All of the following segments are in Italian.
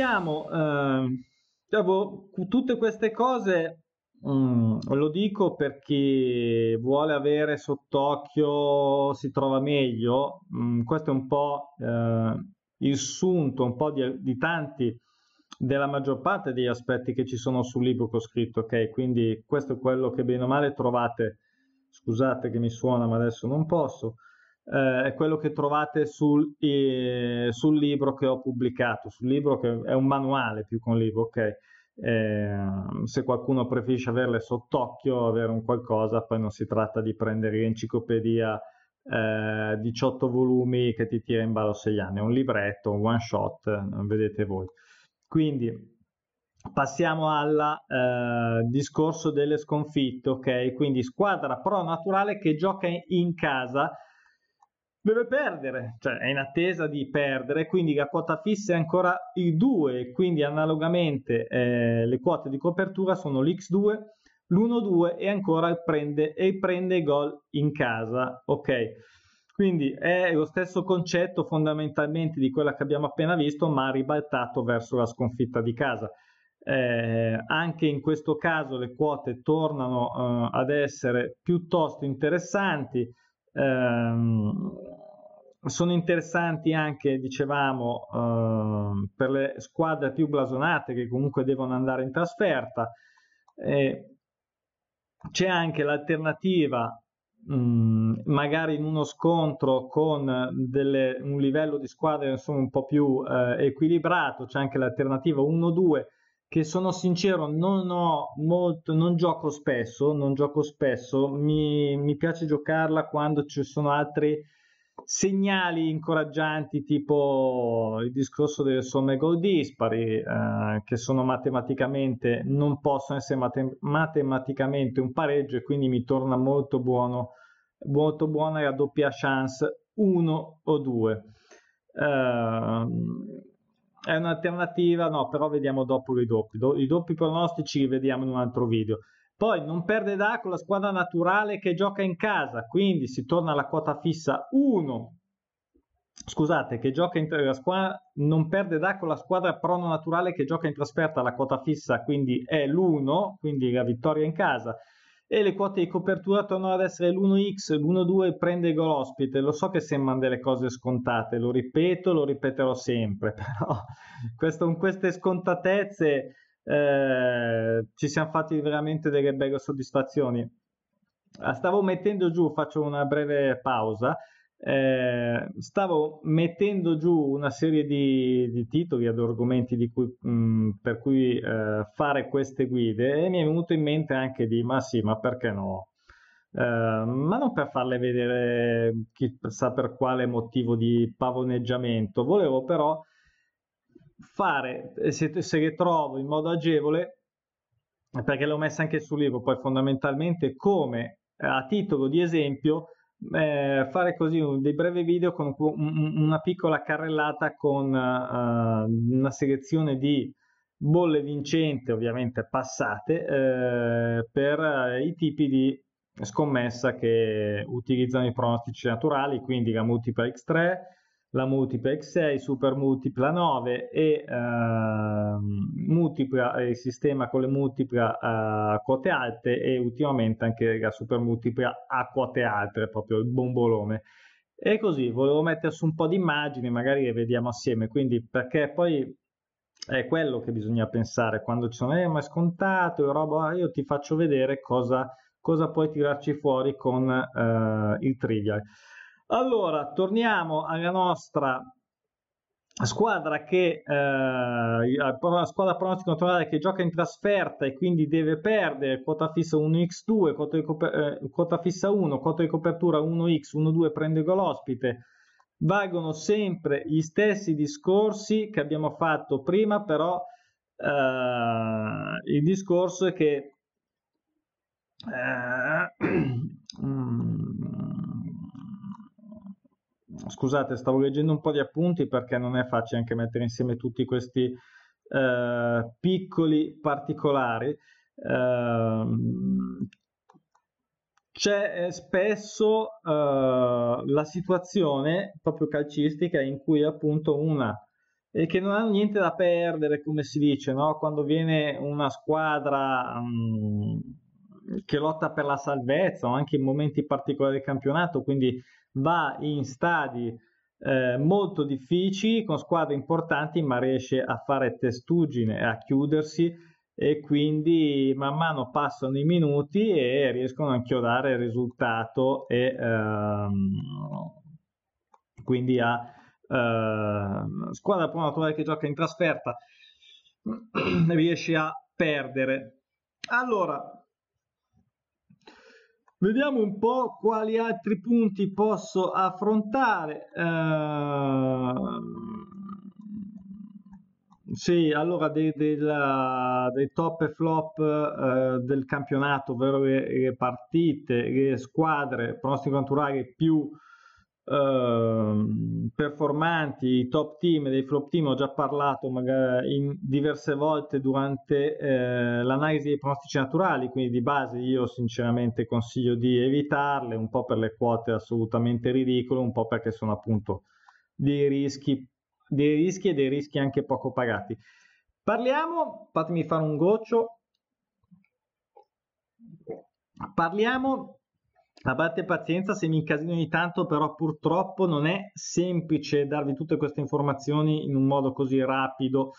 passiamo, eh, tutte queste cose mm, lo dico per chi vuole avere sott'occhio, si trova meglio, mm, questo è un po' eh, il sunto, un po' di, di tanti della maggior parte degli aspetti che ci sono sul libro che ho scritto, ok? Quindi questo è quello che bene o male trovate, scusate che mi suona ma adesso non posso, eh, è quello che trovate sul, eh, sul, libro che ho pubblicato, sul libro che è un manuale più che un libro, ok? Eh, se qualcuno preferisce averle sott'occhio, avere un qualcosa, poi non si tratta di prendere l'enciclopedia 18 eh, volumi che ti tira in ballo 6 anni, è un libretto, un one shot, vedete voi. Quindi passiamo al eh, discorso delle sconfitte, ok? Quindi squadra pro naturale che gioca in casa deve perdere, cioè è in attesa di perdere, quindi la quota fissa è ancora il 2, quindi analogamente eh, le quote di copertura sono l'X2, l'1-2 e ancora prende, e prende gol in casa, ok? Quindi è lo stesso concetto fondamentalmente di quella che abbiamo appena visto, ma ribaltato verso la sconfitta di casa. Eh, anche in questo caso le quote tornano eh, ad essere piuttosto interessanti. Eh, sono interessanti anche, dicevamo, eh, per le squadre più blasonate che comunque devono andare in trasferta. c'è anche l'alternativa mm, magari in uno scontro con delle, un livello di squadra insomma, un po' più eh, equilibrato, c'è anche l'alternativa 1-2 che sono sincero non ho molto, non gioco spesso, non gioco spesso, mi, mi piace giocarla quando ci sono altri segnali incoraggianti tipo il discorso delle somme gol dispari eh, che sono matematicamente non possono essere mate- matematicamente un pareggio e quindi mi torna molto buono molto buona la doppia chance 1 o 2 eh, è un'alternativa no però vediamo dopo i doppi i doppi pronostici li vediamo in un altro video poi non perde da con la squadra naturale che gioca in casa, quindi si torna alla quota fissa 1. Scusate, che gioca in la squadra non perde da con la squadra prono naturale che gioca in trasferta alla quota fissa, quindi è l'1, quindi la vittoria in casa. E le quote di copertura tornano ad essere l'1x, l'1-2 prende gol ospite. Lo so che sembrano delle cose scontate, lo ripeto, lo ripeterò sempre, però questo, con queste scontatezze eh, ci siamo fatti veramente delle belle soddisfazioni. Ah, stavo mettendo giù, faccio una breve pausa. Eh, stavo mettendo giù una serie di, di titoli ad argomenti cui, mh, mm, per cui eh, fare queste guide e mi è venuto in mente anche di ma sì, ma perché no? Eh, ma non per farle vedere chissà per quale motivo di pavoneggiamento, volevo però fare, se, se le trovo in modo agevole, perché l'ho messa anche sul libro, poi fondamentalmente come a titolo di esempio eh, fare così un, dei brevi video con un, una piccola carrellata con uh, una selezione di bolle vincente, ovviamente passate, eh, per uh, i tipi di scommessa che utilizzano i pronostici naturali, quindi la multipla X3, la multipla X6, super multipla 9 e uh, multipla il sistema con le multipla uh, quote alte e ultimamente anche la super multipla a quote alte, proprio il bombolone. E così volevo mettere su un po' di immagini, magari le vediamo assieme, quindi perché poi è quello che bisogna pensare quando ci sono, eh, ma è scontato, roba, io ti faccio vedere cosa, cosa puoi tirarci fuori con uh, il trivial. Allora, torniamo alla nostra squadra che eh, squadra pronostico naturale che gioca in trasferta e quindi deve perdere quota fissa 1x2 quota, coper- eh, quota fissa 1 quota di copertura 1x 1-2 prende gol ospite. Valgono sempre gli stessi discorsi che abbiamo fatto prima però eh, il discorso è che eh, scusate, stavo leggendo un po' di appunti perché non è facile anche mettere insieme tutti questi eh, piccoli particolari. Eh, c'è spesso eh, la situazione proprio calcistica in cui appunto una e che non hanno niente da perdere, come si dice, no? quando viene una squadra um, che lotta per la salvezza o anche in momenti particolari del campionato, quindi va in stadi eh, molto difficili con squadre importanti, ma riesce a fare testuggine, a chiudersi e quindi man mano passano i minuti e riescono a inchiodare il risultato e ehm, quindi a eh, squadra naturale che gioca in trasferta riesce a perdere. Allora, Vediamo un po' quali altri punti posso affrontare. Uh, sì, allora dei, dei, dei, top e flop uh, del campionato, ovvero le, le, partite, le squadre, pronostico naturali più Ehm, performanti, i top team dei flop team, ho già parlato magari in diverse volte durante eh, l'analisi dei pronostici naturali, quindi di base io sinceramente consiglio di evitarle, un po' per le quote assolutamente ridicole, un po' perché sono appunto dei rischi, dei rischi e dei rischi anche poco pagati. Parliamo, fatemi fare un goccio, parliamo Abbatte pazienza se mi incasino ogni tanto, però purtroppo non è semplice darvi tutte queste informazioni in un modo così rapido.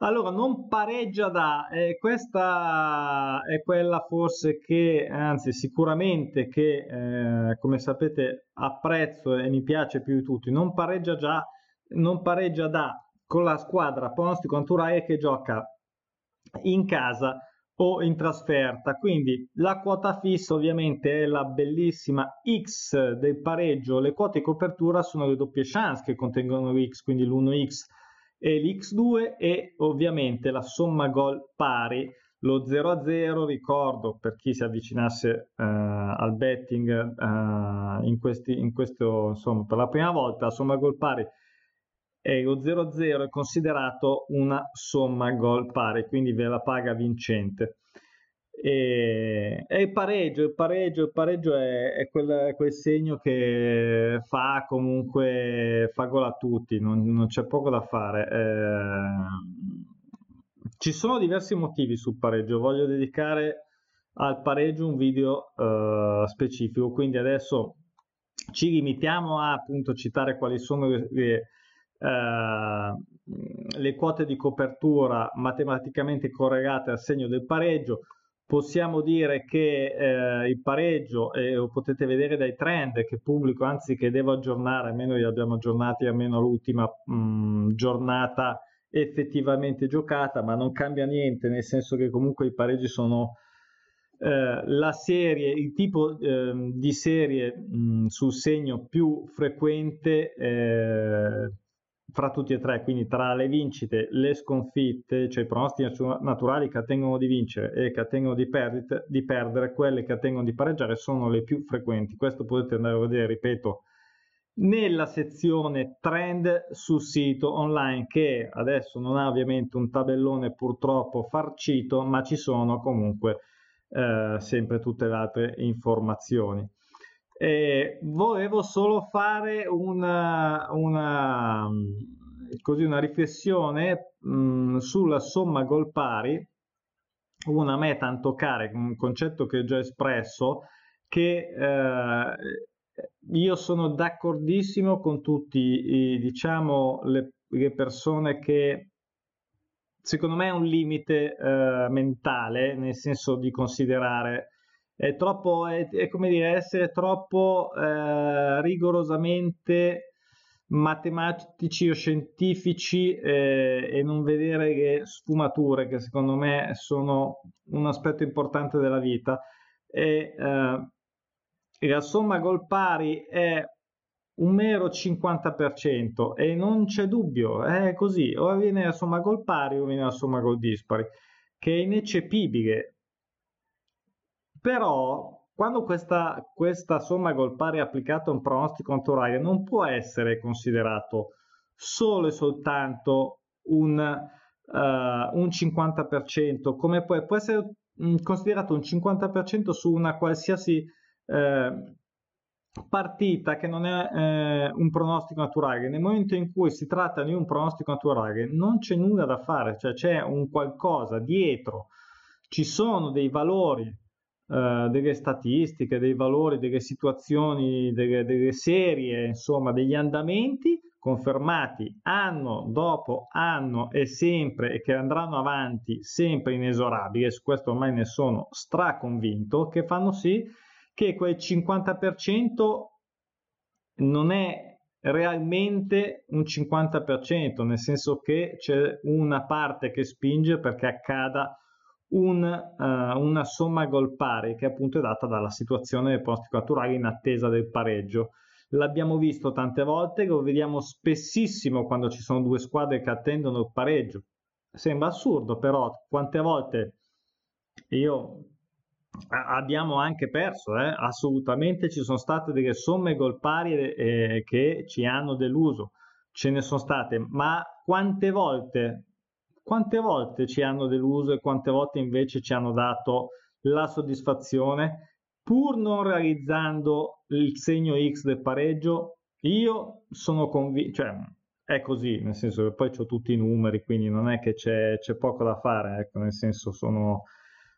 Allora, non pareggia da, eh, questa è quella forse che, anzi sicuramente che, eh, come sapete, apprezzo e mi piace più di tutti, non pareggia già, non pareggia da con la squadra pronostico Anturae che gioca in casa o in trasferta. Quindi la quota fissa ovviamente è la bellissima X del pareggio, le quote di copertura sono le doppie chance che contengono l'X, quindi l'1X e l'X2 e ovviamente la somma gol pari. Lo 0-0, ricordo per chi si avvicinasse uh, al betting uh, in, questi, in questo, insomma, per la prima volta, la somma gol pari e lo 0-0 è considerato una somma gol pari, quindi ve la paga vincente. E, e il pareggio, il pareggio, il pareggio è, è quel, quel, segno che fa comunque fa gol a tutti, non, non c'è poco da fare. Eh, ci sono diversi motivi sul pareggio, voglio dedicare al pareggio un video eh, specifico, quindi adesso ci limitiamo a appunto citare quali sono le, le le quote di copertura matematicamente correlate al segno del pareggio. Possiamo dire che eh, il pareggio, e lo potete vedere dai trend che pubblico, anzi che devo aggiornare, almeno li abbiamo aggiornati almeno l'ultima mh, mm, giornata effettivamente giocata, ma non cambia niente, nel senso che comunque i pareggi sono eh, la serie, il tipo eh, di serie mh, sul segno più frequente eh, fra tutti e tre, quindi tra le vincite, le sconfitte, cioè i pronostici naturali che attengono di vincere e che attengono di, perdite, di perdere, quelle che attengono di pareggiare sono le più frequenti. Questo potete andare a vedere, ripeto, nella sezione trend sul sito online che adesso non ha ovviamente un tabellone purtroppo farcito, ma ci sono comunque eh, sempre tutte le altre informazioni. Eh, volevo solo fare una, una, così una riflessione mh, mm, sulla somma gol pari, una meta a toccare, un concetto che ho già espresso, che eh, io sono d'accordissimo con tutti i, diciamo, le, le, persone che secondo me è un limite eh, mentale, nel senso di considerare è troppo, è, è come dire, essere troppo eh, rigorosamente matematici o scientifici eh, e non vedere le sfumature che secondo me sono un aspetto importante della vita. E eh, la somma gol pari è un mero 50% e non c'è dubbio, è così, o viene la somma gol pari o viene la somma gol dispari, che è ineccepibile però quando questa, questa somma gol pari è applicata a un pronostico antorario non può essere considerato solo e soltanto un, uh, un 50%, come può, può essere mm, considerato un 50% su una qualsiasi uh, partita che non è eh, un pronostico naturale, nel momento in cui si tratta di un pronostico naturale non c'è nulla da fare, cioè c'è un qualcosa dietro, ci sono dei valori, eh, delle statistiche, dei valori, delle situazioni, delle, delle serie, insomma degli andamenti confermati anno dopo anno e sempre e che andranno avanti sempre inesorabili, su questo ormai ne sono straconvinto, che fanno sì che quel 50% non è realmente un 50%, nel senso che c'è una parte che spinge perché accada un, uh, una somma gol pari che appunto è data dalla situazione del pronostico naturale in attesa del pareggio. L'abbiamo visto tante volte, lo vediamo spessissimo quando ci sono due squadre che attendono il pareggio. Sembra assurdo, però quante volte io abbiamo anche perso, eh? assolutamente ci sono state delle somme gol pari eh, che ci hanno deluso, ce ne sono state, ma quante volte, quante volte ci hanno deluso e quante volte invece ci hanno dato la soddisfazione pur non realizzando il segno X del pareggio? Io sono convinto, cioè è così, nel senso che poi ho tutti i numeri, quindi non è che c'è, c'è poco da fare, ecco, nel senso sono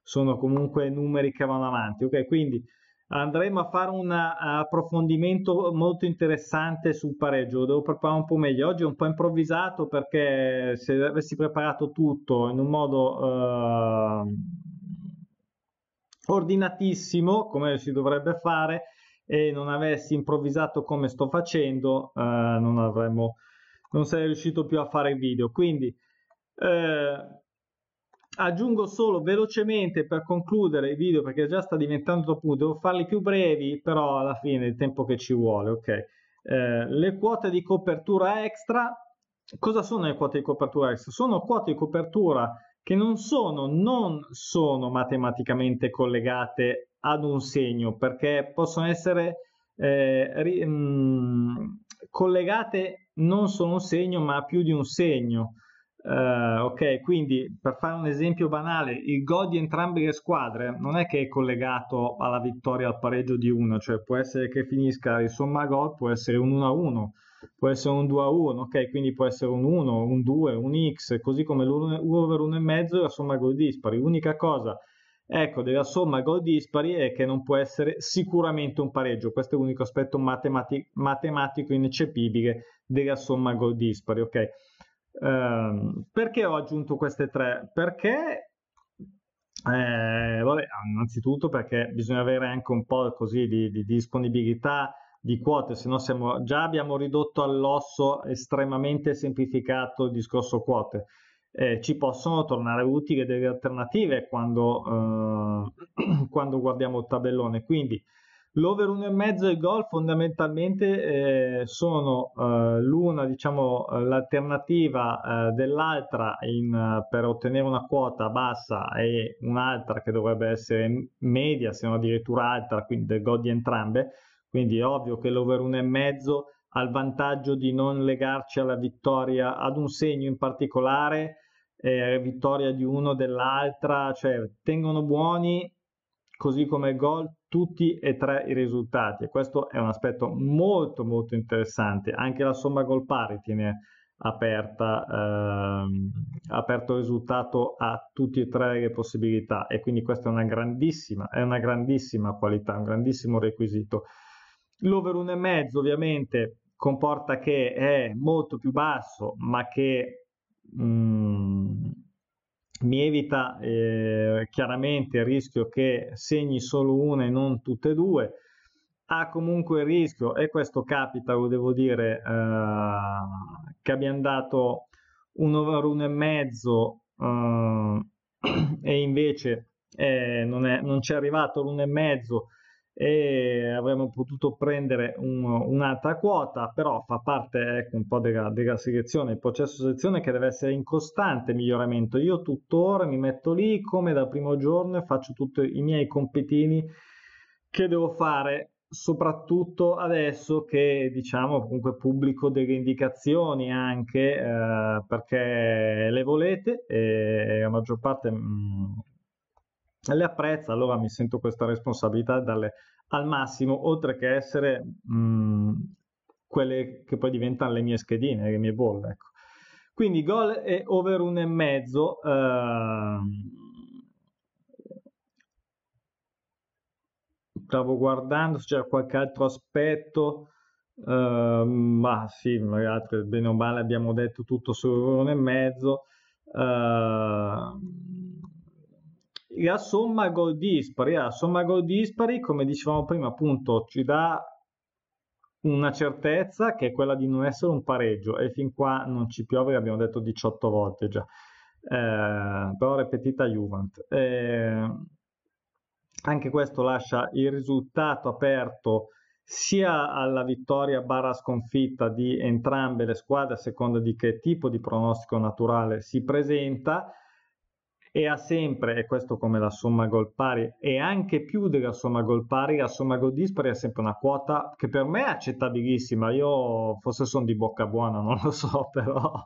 sono comunque numeri che vanno avanti. Ok, quindi andremo a fare un approfondimento molto interessante sul pareggio. Lo devo preparare un po' meglio. Oggi è un po' improvvisato perché se avessi preparato tutto in un modo eh, ordinatissimo, come si dovrebbe fare, e non avessi improvvisato come sto facendo, eh, non avremmo, non sarei riuscito più a fare il video. Quindi eh, aggiungo solo velocemente per concludere il video perché già sta diventando troppo devo farli più brevi però alla fine il tempo che ci vuole ok. Eh, le quote di copertura extra. Cosa sono le quote di copertura extra? Sono quote di copertura che non sono non sono matematicamente collegate ad un segno perché possono essere eh, ri, mh, mm, collegate non solo un segno ma più di un segno Uh, ok, quindi per fare un esempio banale, il gol di entrambe le squadre non è che è collegato alla vittoria al pareggio di uno, cioè può essere che finisca il somma gol, può essere un 1-1, può essere un 2-1, ok, quindi può essere un 1, un 2, un X, così come l'over 1,5 e la somma gol dispari. L'unica cosa, ecco, della somma gol dispari è che non può essere sicuramente un pareggio, questo è l'unico aspetto matemati- matematico ineccepibile della somma gol dispari, ok? Eh, perché ho aggiunto queste tre? Perché, eh, vabbè, innanzitutto perché bisogna avere anche un po' così di, di disponibilità di quote, se no siamo, già abbiamo ridotto all'osso estremamente semplificato il discorso quote. Eh, ci possono tornare utili delle alternative quando, eh, quando guardiamo il tabellone. Quindi L'over 1,5 e il gol fondamentalmente eh, sono eh, l'una, diciamo, eh, l'alternativa eh, dell'altra in, eh, per ottenere una quota bassa e un'altra che dovrebbe essere media, se non addirittura alta, quindi del gol di entrambe. Quindi è ovvio che l'over 1,5 ha il vantaggio di non legarci alla vittoria ad un segno in particolare, eh, vittoria di uno o dell'altra, cioè tengono buoni così come gol tutti e tre i risultati. Questo è un aspetto molto molto interessante. Anche la somma gol pari tiene aperta ehm, aperto il risultato a tutti e tre le possibilità. E quindi questa è una grandissima è una grandissima qualità un grandissimo requisito. L'over 1,5 ovviamente comporta che è molto più basso ma che mh, mm, mi evita eh, chiaramente il rischio che segni solo una e non tutte e due. Ha comunque il rischio, e questo capita, lo devo dire, eh, che abbiamo dato un over 1,5 eh, e invece eh, non, è, non c'è arrivato l'1,5 e avremmo potuto prendere un, un'altra quota, però fa parte ecco, un po' della, della, selezione, il processo di selezione che deve essere in costante miglioramento. Io tuttora mi metto lì come dal primo giorno e faccio tutti i miei compitini che devo fare, soprattutto adesso che diciamo comunque pubblico delle indicazioni anche eh, perché le volete e la maggior parte mh, mm, le apprezza, allora mi sento questa responsabilità di darle al massimo, oltre che essere mh, mm, quelle che poi diventano le mie schedine, le mie bolle. Ecco. Quindi gol e over un e mezzo. Ehm, stavo guardando se c'era qualche altro aspetto. Uh, ma sì, magari bene o male abbiamo detto tutto su un e mezzo. Uh, la somma gol dispari, la somma gol dispari, come dicevamo prima, appunto, ci dà una certezza che è quella di non essere un pareggio. E fin qua non ci piove, l'abbiamo detto 18 volte già, eh, però ripetita Juvent. Eh, anche questo lascia il risultato aperto sia alla vittoria barra sconfitta di entrambe le squadre a seconda di che tipo di pronostico naturale si presenta e ha sempre, e questo come la somma gol pari, e anche più della somma gol pari, la somma gol dispari è sempre una quota che per me è accettabilissima. Io forse sono di bocca buona, non lo so, però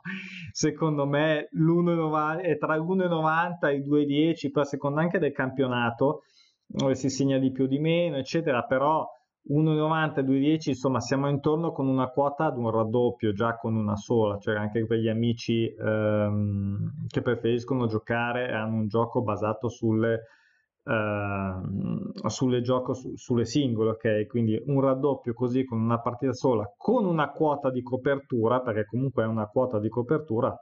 secondo me l'1,90 è tra l'1,90 e i 2,10, poi a seconda anche del campionato, dove si segna di più o di meno, eccetera, però 1,90, 2,10, insomma siamo intorno con una quota ad un raddoppio già con una sola, cioè anche per gli amici ehm, che preferiscono giocare e hanno un gioco basato sulle, ehm, sulle, gioco, su, sulle singole, ok? Quindi un raddoppio così con una partita sola, con una quota di copertura, perché comunque è una quota di copertura,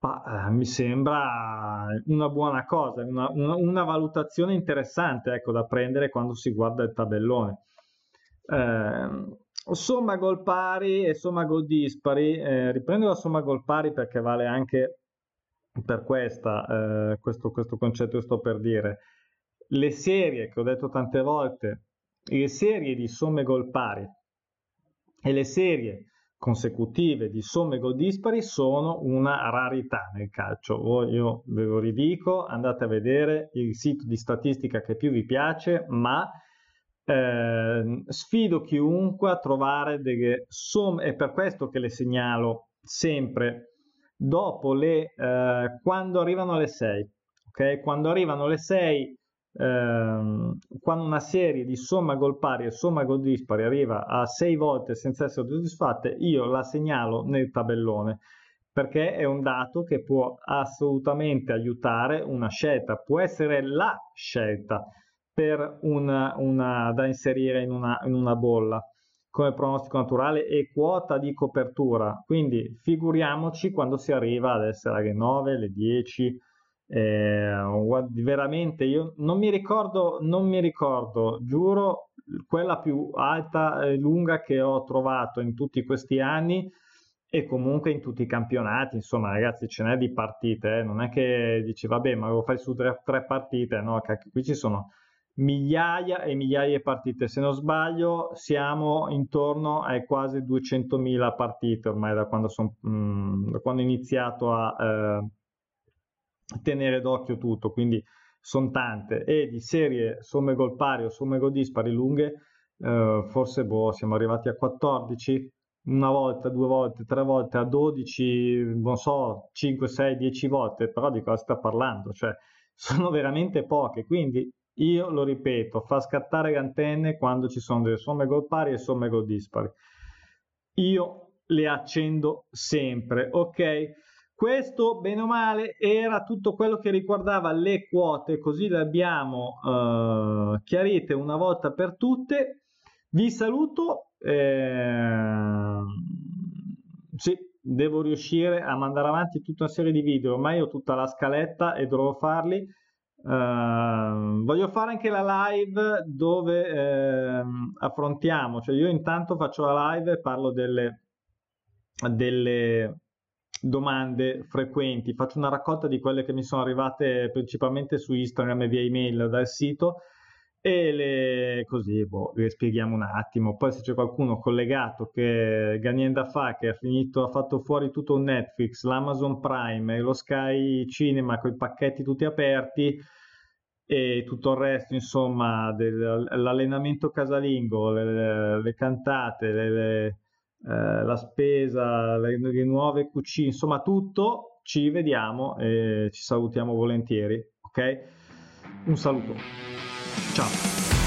ma, eh, mi sembra una buona cosa, una, una, una valutazione interessante ecco, da prendere quando si guarda il tabellone. Eh, somma gol pari e somma gol dispari, eh, riprendo la somma gol pari perché vale anche per questa, eh, questo, questo concetto che sto per dire. Le serie che ho detto tante volte, le serie di somme gol pari e le serie consecutive di somme gol dispari sono una rarità nel calcio. io ve lo ridico, andate a vedere il sito di statistica che più vi piace, ma eh, sfido chiunque a trovare delle somme, è per questo che le segnalo sempre dopo le, eh, quando arrivano le 6. Okay? Quando arrivano le 6 ehm, quando una serie di somma gol pari e somma gol dispari arriva a 6 volte senza essere soddisfatte, io la segnalo nel tabellone perché è un dato che può assolutamente aiutare una scelta, può essere la scelta per una, una da inserire in una, in una bolla come pronostico naturale e quota di copertura. Quindi figuriamoci quando si arriva ad essere alle 9, le 10, eh, veramente io non mi ricordo, non mi ricordo, giuro, quella più alta e lunga che ho trovato in tutti questi anni e comunque in tutti i campionati, insomma ragazzi ce n'è di partite, eh? non è che dici vabbè ma lo fai su tre, tre partite, no, qui ci sono migliaia e migliaia di partite, se non sbaglio siamo intorno ai quasi 200.000 partite ormai da quando, son, mm, da quando ho iniziato a... Eh, tenere d'occhio tutto, quindi sono tante e di serie somme gol pari o somme gol dispari lunghe, eh, forse boh, siamo arrivati a 14, una volta, due volte, tre volte, a 12, non so, 5, 6, 10 volte, però di cosa sta parlando? Cioè, sono veramente poche, quindi io lo ripeto, fa scattare le antenne quando ci sono delle somme gol pari e somme gol dispari. Io le accendo sempre, ok? Questo, bene o male, era tutto quello che riguardava le quote, così le abbiamo eh, chiarite una volta per tutte. Vi saluto. Eh, sì, devo riuscire a mandare avanti tutta una serie di video, ormai ho tutta la scaletta e dovrò farli. Uh, voglio fare anche la live dove eh, affrontiamo, cioè io intanto faccio la live e parlo delle, delle domande frequenti, faccio una raccolta di quelle che mi sono arrivate principalmente su Instagram e via email dal sito e le, così boh, le spieghiamo un attimo. Poi se c'è qualcuno collegato che Ganienda fa, che ha finito, ha fatto fuori tutto Netflix, l'Amazon Prime e lo Sky Cinema con i pacchetti tutti aperti e tutto il resto, insomma, dell'allenamento casalingo, le, le cantate, le, le eh, la spesa, le, le, nuove cucine, insomma tutto, ci vediamo e ci salutiamo volentieri, ok? Un saluto. Ciao.